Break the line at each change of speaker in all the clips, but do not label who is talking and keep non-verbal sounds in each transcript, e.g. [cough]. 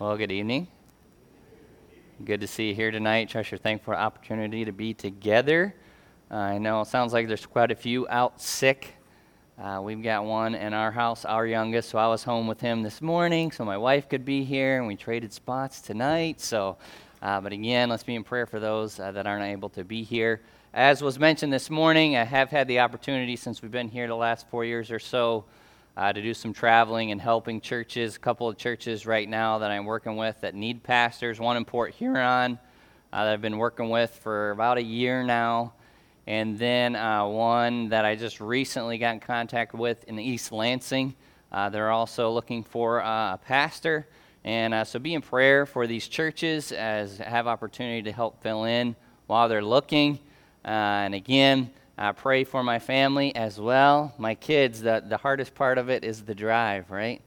Well, good evening. Good to see you here tonight. Treasure thankful for opportunity to be together. Uh, I know it sounds like there's quite a few out sick. Uh, we've got one in our house, our youngest, so I was home with him this morning so my wife could be here, and we traded spots tonight. So, uh, but again, let's be in prayer for those uh, that aren't able to be here. As was mentioned this morning, I have had the opportunity since we've been here the last four years or so uh, to do some traveling and helping churches. A couple of churches right now that I'm working with that need pastors. One in Port Huron uh, that I've been working with for about a year now. And then uh, one that I just recently got in contact with in East Lansing. Uh, they're also looking for uh, a pastor. And uh, so be in prayer for these churches as have opportunity to help fill in while they're looking. and again, I pray for my family as well. My kids, the, the hardest part of it is the drive, right?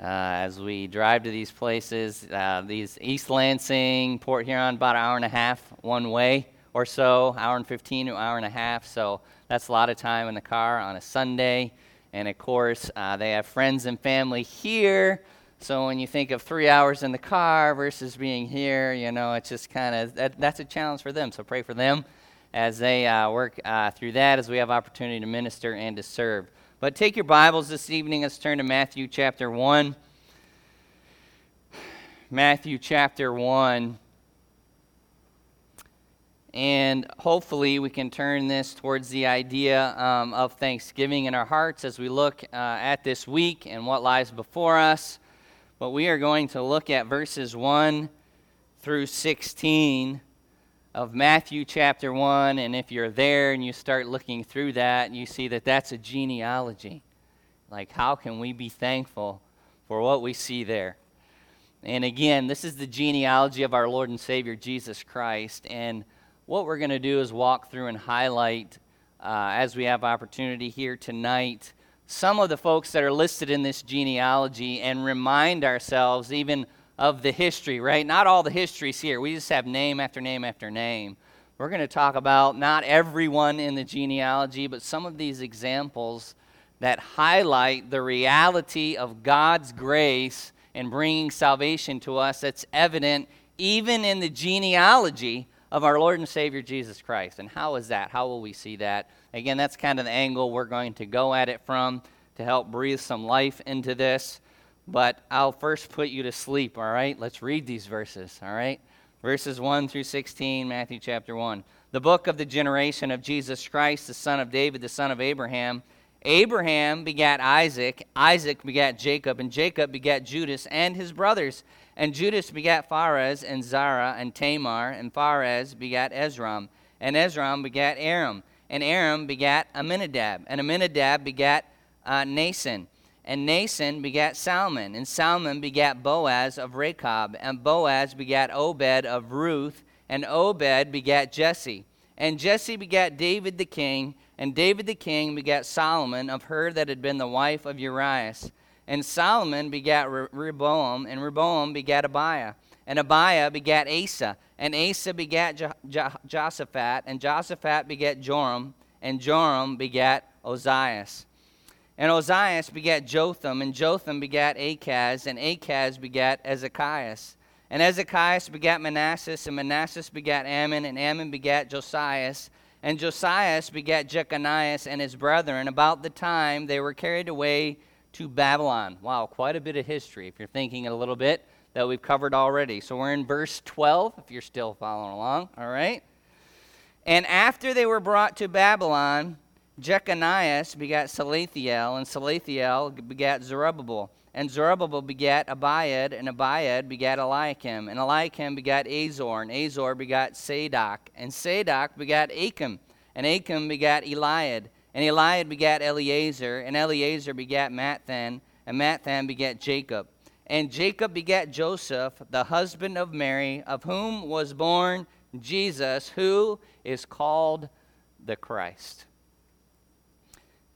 Uh, as we drive to these places, uh, these East Lansing, Port Huron, about an hour and a half one way or so, hour and 15 to hour and a half. So that's a lot of time in the car on a Sunday. And of course, uh, they have friends and family here. So when you think of three hours in the car versus being here, you know, it's just kind of that, that's a challenge for them. So pray for them as they uh, work uh, through that, as we have opportunity to minister and to serve. But take your Bibles this evening. Let's turn to Matthew chapter 1. Matthew chapter 1. And hopefully, we can turn this towards the idea um, of thanksgiving in our hearts as we look uh, at this week and what lies before us. But we are going to look at verses 1 through 16 of Matthew chapter 1, and if you're there and you start looking through that, you see that that's a genealogy. Like, how can we be thankful for what we see there? And again, this is the genealogy of our Lord and Savior Jesus Christ. And what we're going to do is walk through and highlight, uh, as we have opportunity here tonight, some of the folks that are listed in this genealogy and remind ourselves, even of the history, right? Not all the histories here. We just have name after name after name. We're going to talk about not everyone in the genealogy, but some of these examples that highlight the reality of God's grace in bringing salvation to us that's evident even in the genealogy of our Lord and Savior Jesus Christ. And how is that? How will we see that? Again, that's kind of the angle we're going to go at it from to help breathe some life into this but I'll first put you to sleep, all right? Let's read these verses, all right? Verses 1 through 16, Matthew chapter 1. The book of the generation of Jesus Christ, the son of David, the son of Abraham. Abraham begat Isaac, Isaac begat Jacob, and Jacob begat Judas and his brothers. And Judas begat Phares and Zara and Tamar, and Phares begat Esrom, and Esrom begat Aram, and Aram begat Aminadab, and Aminadab begat uh, Naasson. And Naasson begat Salmon, and Salmon begat Boaz of Rachab, and Boaz begat Obed of Ruth, and Obed begat Jesse. And Jesse begat David the king, and David the king begat Solomon of her that had been the wife of Urias. And Solomon begat Rehoboam, and Rehoboam begat Abia. And Abia begat Asa, and Asa begat jo- jo- and Josaphat begat Joram, and Joram begat Ozias. And Ozias begat Jotham, and Jotham begat Achaz, and Achaz begat Ezekias. And Ezekias begat Manasses, and Manasses begat Amon, and Amon begat Josias. And Josias begat Jechonias and his brethren about the time they were carried away to Babylon. Wow, quite a bit of history if you're thinking a little bit that we've covered already. So we're in verse 12 if you're still following along, all right? And after they were brought to Babylon, Jechonias begat Salathiel, and Salathiel begat Zerubbabel. And Zerubbabel begat Abiud, and Abiud begat Eliakim. And Eliakim begat Azor, and Azor begat Sadoc. And Sadoc begat Achim, and Achim begat Eliud. And Eliud begat Eleazar, and Eleazar begat Matthan, and Matthan begat Jacob. And Jacob begat Joseph, the husband of Mary, of whom was born Jesus, who is called the Christ.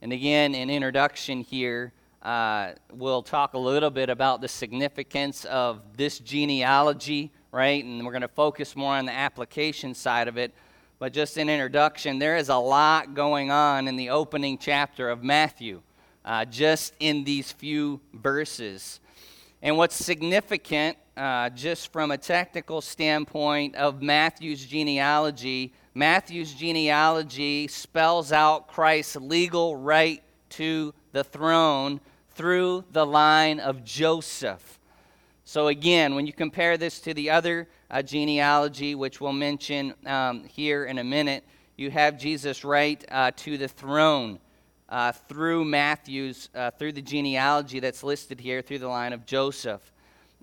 And again, in introduction here, uh, we'll talk a little bit about the significance of this genealogy, right? And we're going to focus more on the application side of it. But just in introduction, there is a lot going on in the opening chapter of Matthew, uh, just in these few verses. And what's significant uh, just from a technical standpoint of Matthew's genealogy, Matthew's genealogy spells out Christ's legal right to the throne through the line of Joseph. So, again, when you compare this to the other uh, genealogy, which we'll mention um, here in a minute, you have Jesus right uh, to the throne uh, through Matthew's, uh, through the genealogy that's listed here, through the line of Joseph.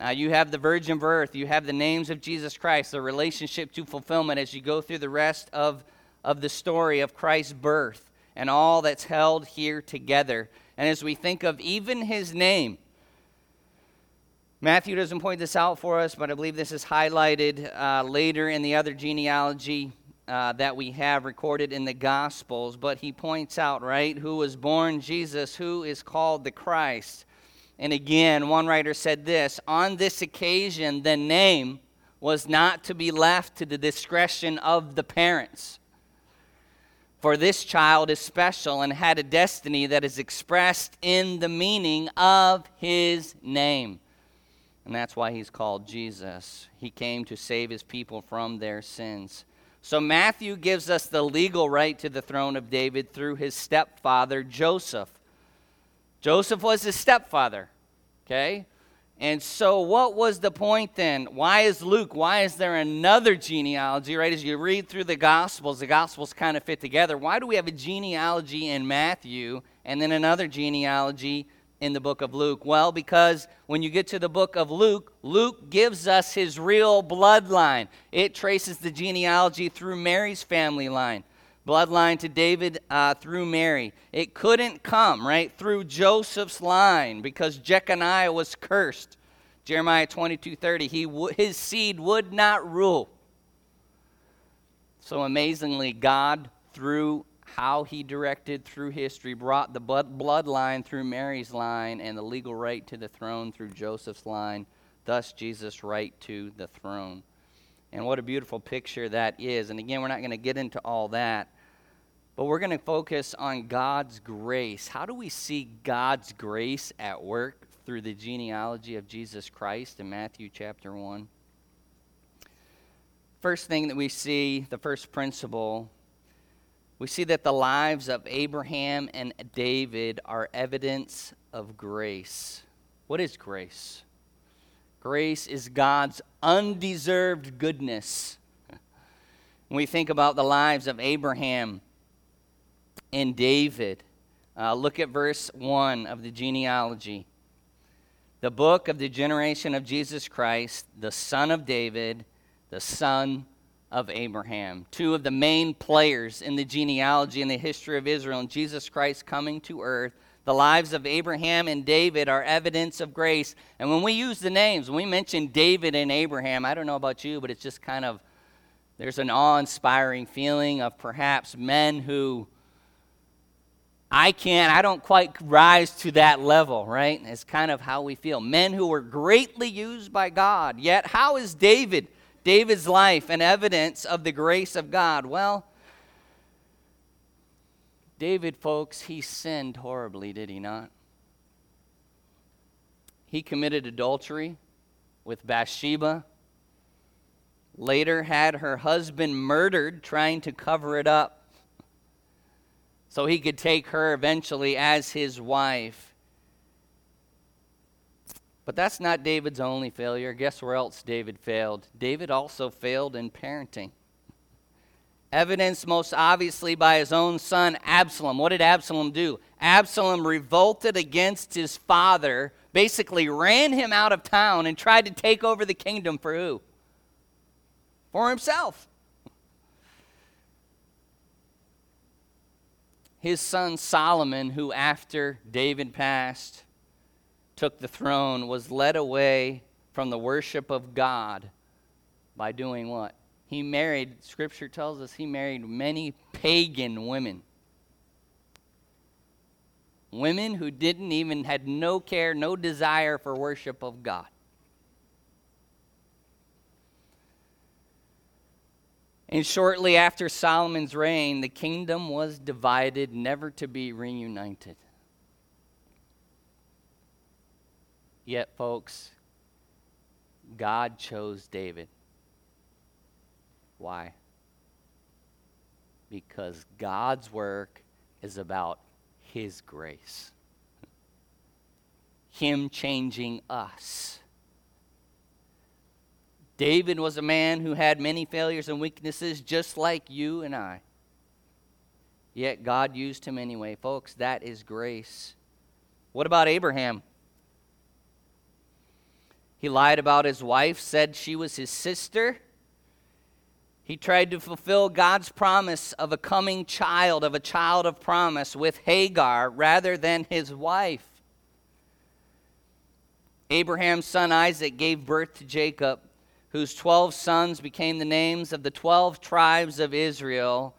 Uh, you have the virgin birth, you have the names of Jesus Christ, the relationship to fulfillment as you go through the rest of, of the story of Christ's birth and all that's held here together. And as we think of even his name, Matthew doesn't point this out for us, but I believe this is highlighted uh, later in the other genealogy uh, that we have recorded in the Gospels. But he points out, right, who was born Jesus, who is called the Christ. And again, one writer said this On this occasion, the name was not to be left to the discretion of the parents. For this child is special and had a destiny that is expressed in the meaning of his name. And that's why he's called Jesus. He came to save his people from their sins. So Matthew gives us the legal right to the throne of David through his stepfather, Joseph. Joseph was his stepfather. Okay? And so, what was the point then? Why is Luke, why is there another genealogy, right? As you read through the Gospels, the Gospels kind of fit together. Why do we have a genealogy in Matthew and then another genealogy in the book of Luke? Well, because when you get to the book of Luke, Luke gives us his real bloodline. It traces the genealogy through Mary's family line bloodline to David uh, through Mary. It couldn't come, right, through Joseph's line because Jeconiah was cursed. Jeremiah 22 30, he w- his seed would not rule. So amazingly, God, through how he directed through history, brought the blood, bloodline through Mary's line and the legal right to the throne through Joseph's line, thus Jesus' right to the throne. And what a beautiful picture that is. And again, we're not going to get into all that, but we're going to focus on God's grace. How do we see God's grace at work through the genealogy of Jesus Christ in Matthew chapter 1? First thing that we see, the first principle, we see that the lives of Abraham and David are evidence of grace. What is grace? Grace is God's undeserved goodness. [laughs] When we think about the lives of Abraham and David, uh, look at verse 1 of the genealogy. The book of the generation of Jesus Christ, the son of David, the son of Abraham. Two of the main players in the genealogy in the history of Israel, and Jesus Christ coming to earth the lives of Abraham and David are evidence of grace. And when we use the names, when we mention David and Abraham, I don't know about you, but it's just kind of, there's an awe inspiring feeling of perhaps men who I can't, I don't quite rise to that level, right? It's kind of how we feel. Men who were greatly used by God. Yet, how is David, David's life, an evidence of the grace of God? Well, David, folks, he sinned horribly, did he not? He committed adultery with Bathsheba, later had her husband murdered trying to cover it up so he could take her eventually as his wife. But that's not David's only failure. Guess where else David failed? David also failed in parenting evidenced most obviously by his own son Absalom. What did Absalom do? Absalom revolted against his father, basically ran him out of town, and tried to take over the kingdom for who? For himself. His son Solomon, who after David passed, took the throne, was led away from the worship of God by doing what? he married, scripture tells us he married many pagan women. Women who didn't even, had no care, no desire for worship of God. And shortly after Solomon's reign, the kingdom was divided, never to be reunited. Yet, folks, God chose David. Why? Because God's work is about His grace, Him changing us. David was a man who had many failures and weaknesses, just like you and I. Yet God used him anyway. Folks, that is grace. What about Abraham? He lied about his wife, said she was his sister. He tried to fulfill God's promise of a coming child, of a child of promise with Hagar rather than his wife. Abraham's son Isaac gave birth to Jacob, whose 12 sons became the names of the 12 tribes of Israel.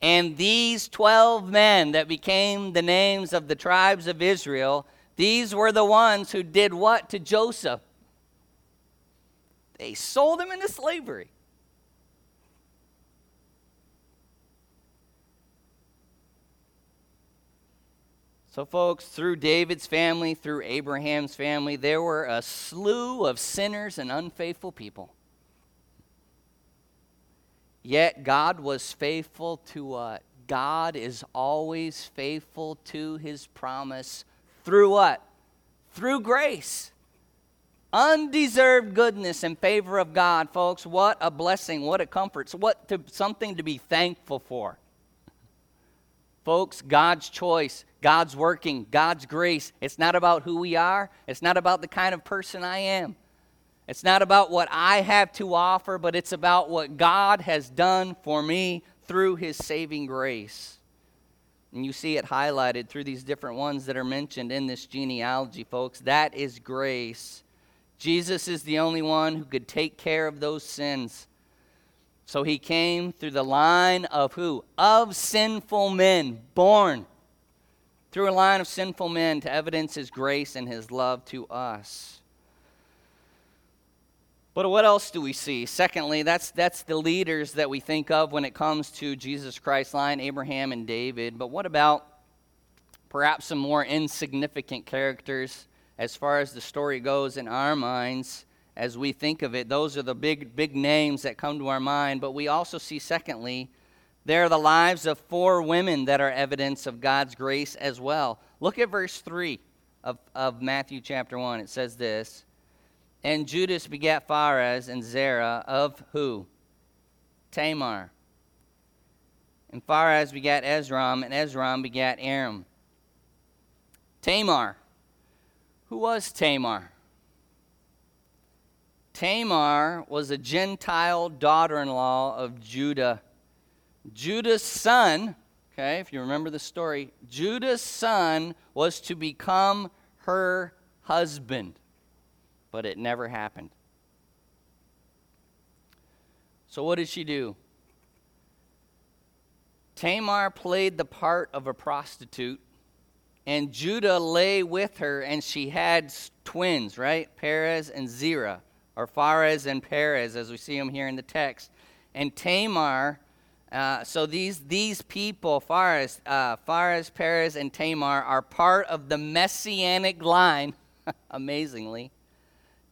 And these 12 men that became the names of the tribes of Israel, these were the ones who did what to Joseph? They sold him into slavery. So, folks, through David's family, through Abraham's family, there were a slew of sinners and unfaithful people. Yet God was faithful to what? God is always faithful to his promise through what? Through grace. Undeserved goodness and favor of God, folks. What a blessing, what a comfort. What to, something to be thankful for. Folks, God's choice, God's working, God's grace. It's not about who we are, it's not about the kind of person I am. It's not about what I have to offer, but it's about what God has done for me through his saving grace. And you see it highlighted through these different ones that are mentioned in this genealogy, folks. That is grace. Jesus is the only one who could take care of those sins. So he came through the line of who? Of sinful men, born through a line of sinful men to evidence his grace and his love to us. But what else do we see? Secondly, that's, that's the leaders that we think of when it comes to Jesus Christ's line, Abraham and David. But what about perhaps some more insignificant characters as far as the story goes in our minds as we think of it? Those are the big, big names that come to our mind. But we also see, secondly, there are the lives of four women that are evidence of God's grace as well. Look at verse 3 of, of Matthew chapter 1. It says this. And Judas begat Pharez and Zerah of who? Tamar. And Pharez begat Esrom, and Esrom begat Aram. Tamar. Who was Tamar? Tamar was a Gentile daughter in law of Judah. Judah's son, okay, if you remember the story, Judah's son was to become her husband but it never happened. So, what did she do? Tamar played the part of a prostitute, and Judah lay with her, and she had twins, right? Perez and Zerah, or Pharez and Perez, as we see them here in the text. And Tamar, uh, so these, these people, Pharez, uh, Pharez, Perez, and Tamar, are part of the messianic line, [laughs] amazingly,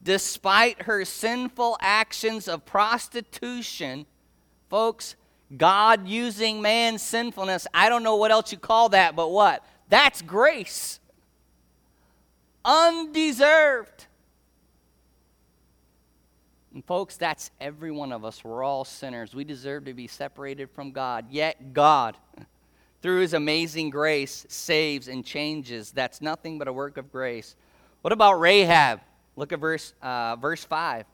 despite her sinful actions of prostitution, folks, God using man's sinfulness, I don't know what else you call that, but what? That's grace. Undeserved. And folks, that's every one of us. We're all sinners. We deserve to be separated from God. Yet God, through his amazing grace, saves and changes. That's nothing but a work of grace. What about Rahab? Look at verse, uh, verse 5.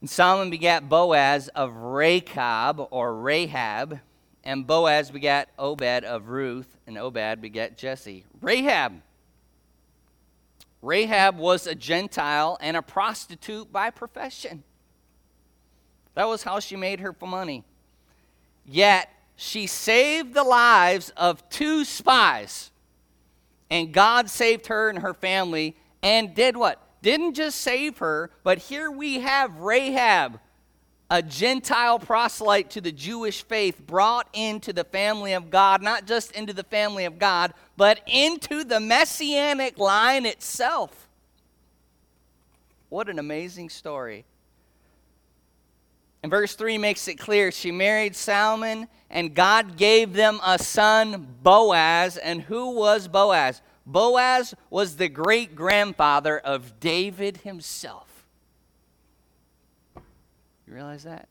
And Solomon begat Boaz of Rachab, or Rahab, and Boaz begat Obed of Ruth, and Obed begat Jesse. Rahab. Rahab was a Gentile and a prostitute by profession. That was how she made her money. Yet, she saved the lives of two spies, and God saved her and her family and did what? Didn't just save her, but here we have Rahab, a Gentile proselyte to the Jewish faith, brought into the family of God, not just into the family of God, but into the messianic line itself. What an amazing story. And verse 3 makes it clear she married Salmon, and God gave them a son, Boaz. And who was Boaz? Boaz was the great grandfather of David himself. You realize that?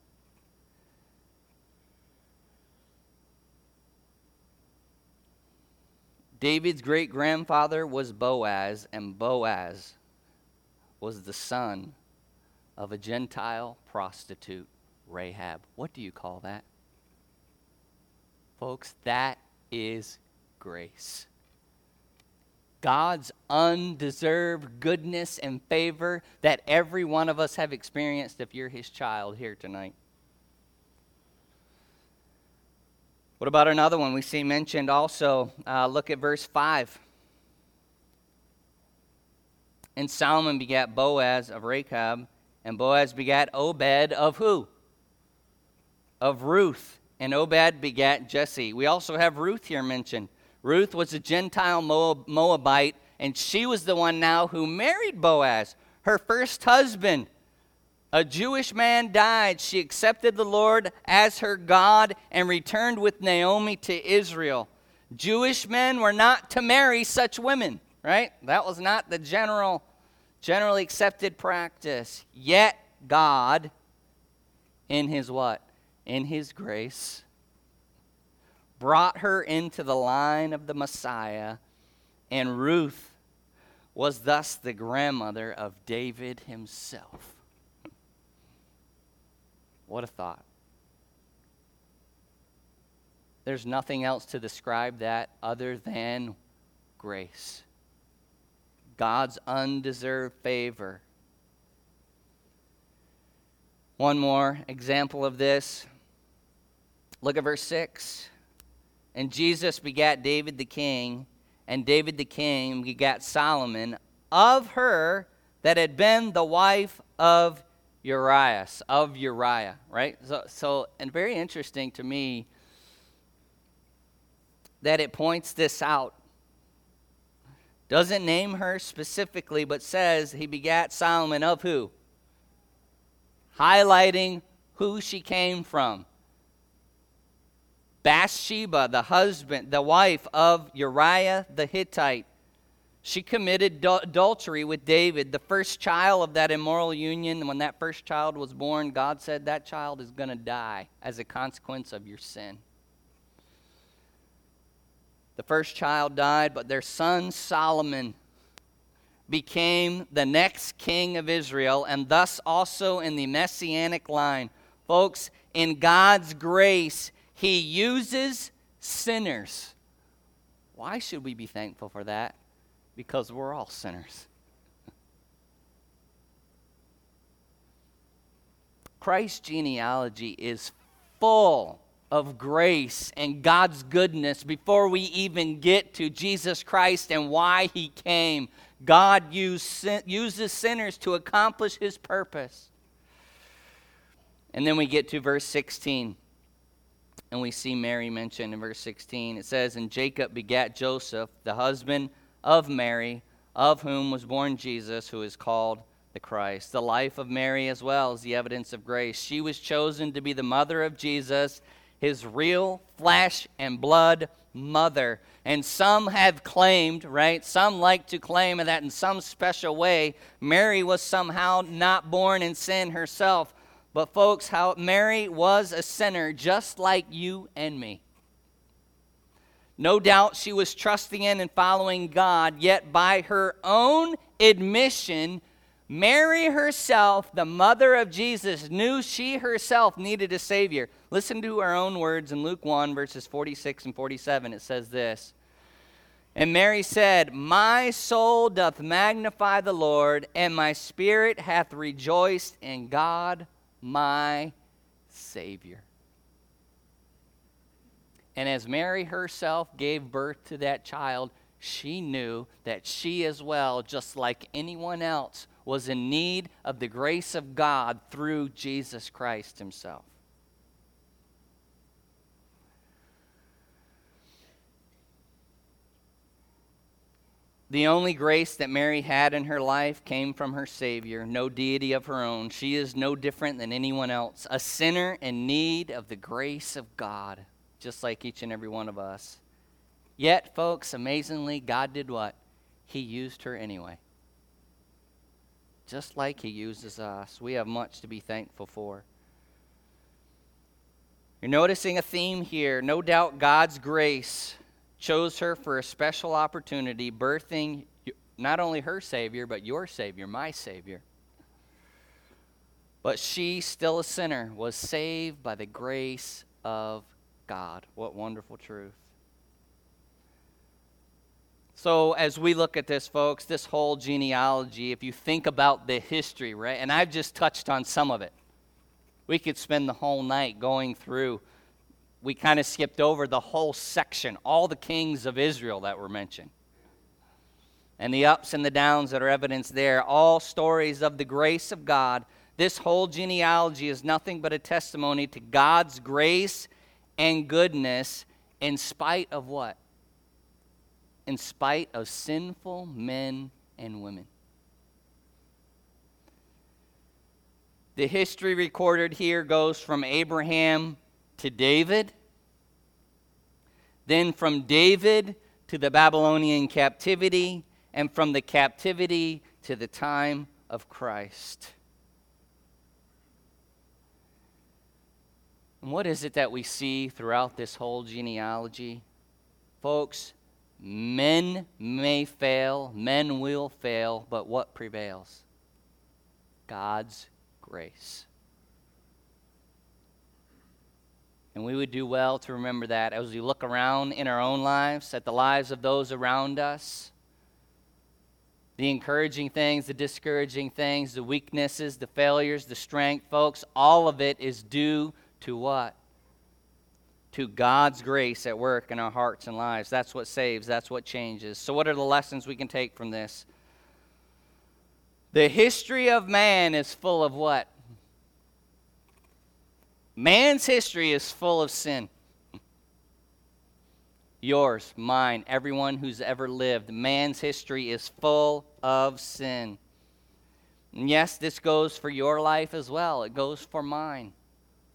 David's great grandfather was Boaz, and Boaz was the son of a Gentile prostitute, Rahab. What do you call that? Folks, that is grace. God's undeserved goodness and favor that every one of us have experienced if you're his child here tonight. What about another one we see mentioned also? Uh, look at verse 5. And Solomon begat Boaz of Rachab, and Boaz begat Obed of who? Of Ruth. And Obed begat Jesse. We also have Ruth here mentioned. Ruth was a Gentile Moabite, and she was the one now who married Boaz, her first husband. A Jewish man died. She accepted the Lord as her God and returned with Naomi to Israel. Jewish men were not to marry such women, right? That was not the general generally accepted practice. Yet God in his what? In his grace brought her into the line of the Messiah and Ruth was thus the grandmother of David himself. What a thought. There's nothing else to describe that other than grace. God's undeserved favor. One more example of this. Look at verse 6. And Jesus begat David the king, and David the king begat Solomon of her that had been the wife of Urias, of Uriah, right? So, so, and very interesting to me that it points this out. Doesn't name her specifically, but says he begat Solomon of who? Highlighting who she came from. Bathsheba, the husband, the wife of Uriah the Hittite. She committed adultery with David, the first child of that immoral union. When that first child was born, God said that child is going to die as a consequence of your sin. The first child died, but their son Solomon became the next king of Israel, and thus also in the messianic line. Folks, in God's grace, He uses sinners. Why should we be thankful for that? because we're all sinners. Christ's genealogy is full of grace and God's goodness before we even get to Jesus Christ and why he came. God uses sinners to accomplish his purpose. And then we get to verse 16, and we see Mary mentioned in verse 16. It says, And Jacob begat Joseph, the husband of Mary, of whom was born Jesus, who is called the Christ. The life of Mary, as well, is the evidence of grace. She was chosen to be the mother of Jesus, his real flesh and blood mother. And some have claimed, right? Some like to claim that in some special way, Mary was somehow not born in sin herself. But, folks, how Mary was a sinner just like you and me. No doubt she was trusting in and following God, yet by her own admission, Mary herself, the mother of Jesus, knew she herself needed a Savior. Listen to her own words in Luke 1, verses 46 and 47. It says this And Mary said, My soul doth magnify the Lord, and my spirit hath rejoiced in God my Savior. And as Mary herself gave birth to that child, she knew that she as well, just like anyone else, was in need of the grace of God through Jesus Christ Himself. The only grace that Mary had in her life came from her Savior, no deity of her own. She is no different than anyone else, a sinner in need of the grace of God, just like each and every one of us. Yet, folks, amazingly, God did what? He used her anyway. Just like He uses us. We have much to be thankful for. You're noticing a theme here. No doubt God's grace chose her for a special opportunity, birthing not only her Savior, but your Savior, my Savior. But she, still a sinner, was saved by the grace of God. What wonderful truth. So, as we look at this, folks, this whole genealogy, if you think about the history, right, and I've just touched on some of it, we could spend the whole night going through we kind of skipped over the whole section, all the kings of Israel that were mentioned. And the ups and the downs that are evidenced there, all stories of the grace of God. This whole genealogy is nothing but a testimony to God's grace and goodness in spite of what? In spite of sinful men and women. The history recorded here goes from Abraham to David, then from David to the Babylonian captivity, and from the captivity to the time of Christ. And what is it that we see throughout this whole genealogy? Folks, men may fail, men will fail, but what prevails? God's grace. And we would do well to remember that as we look around in our own lives, at the lives of those around us. The encouraging things, the discouraging things, the weaknesses, the failures, the strength, folks, all of it is due to what? To God's grace at work in our hearts and lives. That's what saves, that's what changes. So, what are the lessons we can take from this? The history of man is full of what? Man's history is full of sin. Yours, mine, everyone who's ever lived. Man's history is full of sin. And yes, this goes for your life as well. It goes for mine.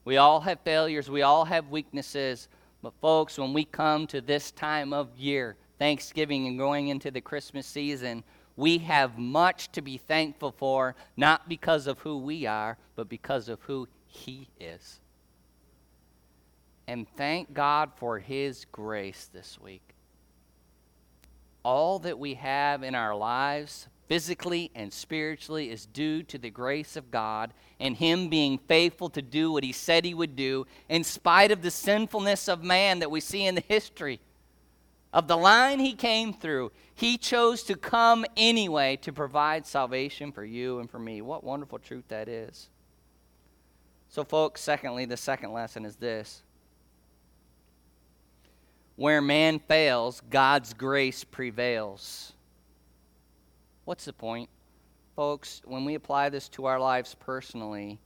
We all have failures, we all have weaknesses. But, folks, when we come to this time of year, Thanksgiving and going into the Christmas season, we have much to be thankful for, not because of who we are, but because of who He is and thank God for His grace this week. All that we have in our lives, physically and spiritually, is due to the grace of God and Him being faithful to do what He said He would do, in spite of the sinfulness of man that we see in the history. Of the line He came through, He chose to come anyway to provide salvation for you and for me. What wonderful truth that is. So, folks, secondly, the second lesson is this where man fails, God's grace prevails. What's the point? Folks, when we apply this to our lives personally,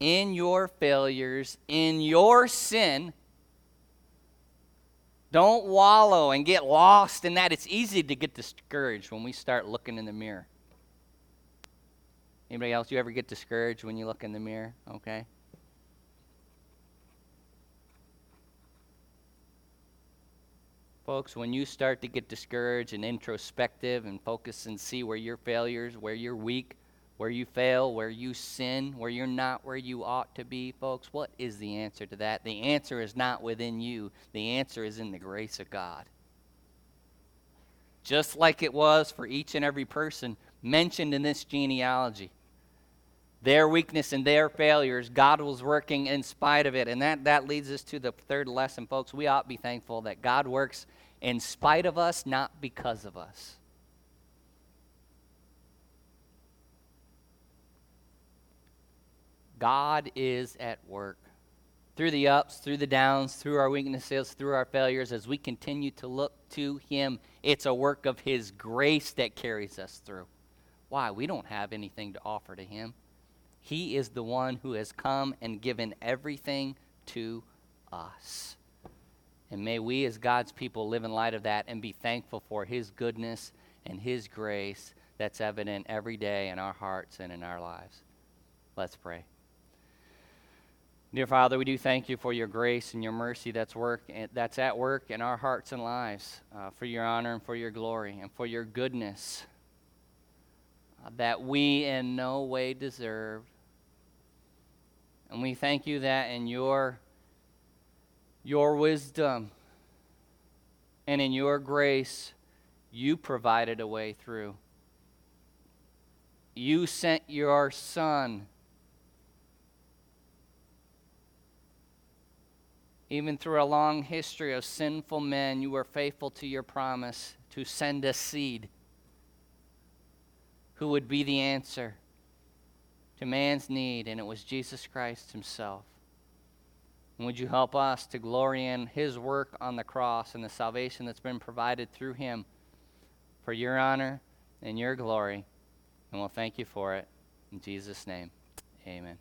in your failures, in your sin, don't wallow and get lost in that. It's easy to get discouraged when we start looking in the mirror. Anybody else, you ever get discouraged when you look in the mirror? Okay. Folks, when you start to get discouraged and introspective and focus and see where your failures, where you're weak, where you fail, where you sin, where you're not where you ought to be, folks, what is the answer to that? The answer is not within you, the answer is in the grace of God. Just like it was for each and every person mentioned in this genealogy. Their weakness and their failures, God was working in spite of it. And that, that leads us to the third lesson, folks. We ought to be thankful that God works in spite of us, not because of us. God is at work. Through the ups, through the downs, through our weaknesses, through our failures, as we continue to look to Him, it's a work of His grace that carries us through. Why? We don't have anything to offer to Him. He is the one who has come and given everything to us. And may we, as God's people, live in light of that and be thankful for His goodness and His grace that's evident every day in our hearts and in our lives. Let's pray. Dear Father, we do thank you for your grace and your mercy that's work that's at work in our hearts and lives, uh, for your honor and for your glory and for your goodness uh, that we in no way deserve. And we thank you that in your your wisdom and in your grace you provided a way through. You sent your son Even through a long history of sinful men, you were faithful to your promise to send a seed who would be the answer to man's need, and it was Jesus Christ himself. And would you help us to glory in his work on the cross and the salvation that's been provided through him for your honor and your glory? And we'll thank you for it. In Jesus' name, amen.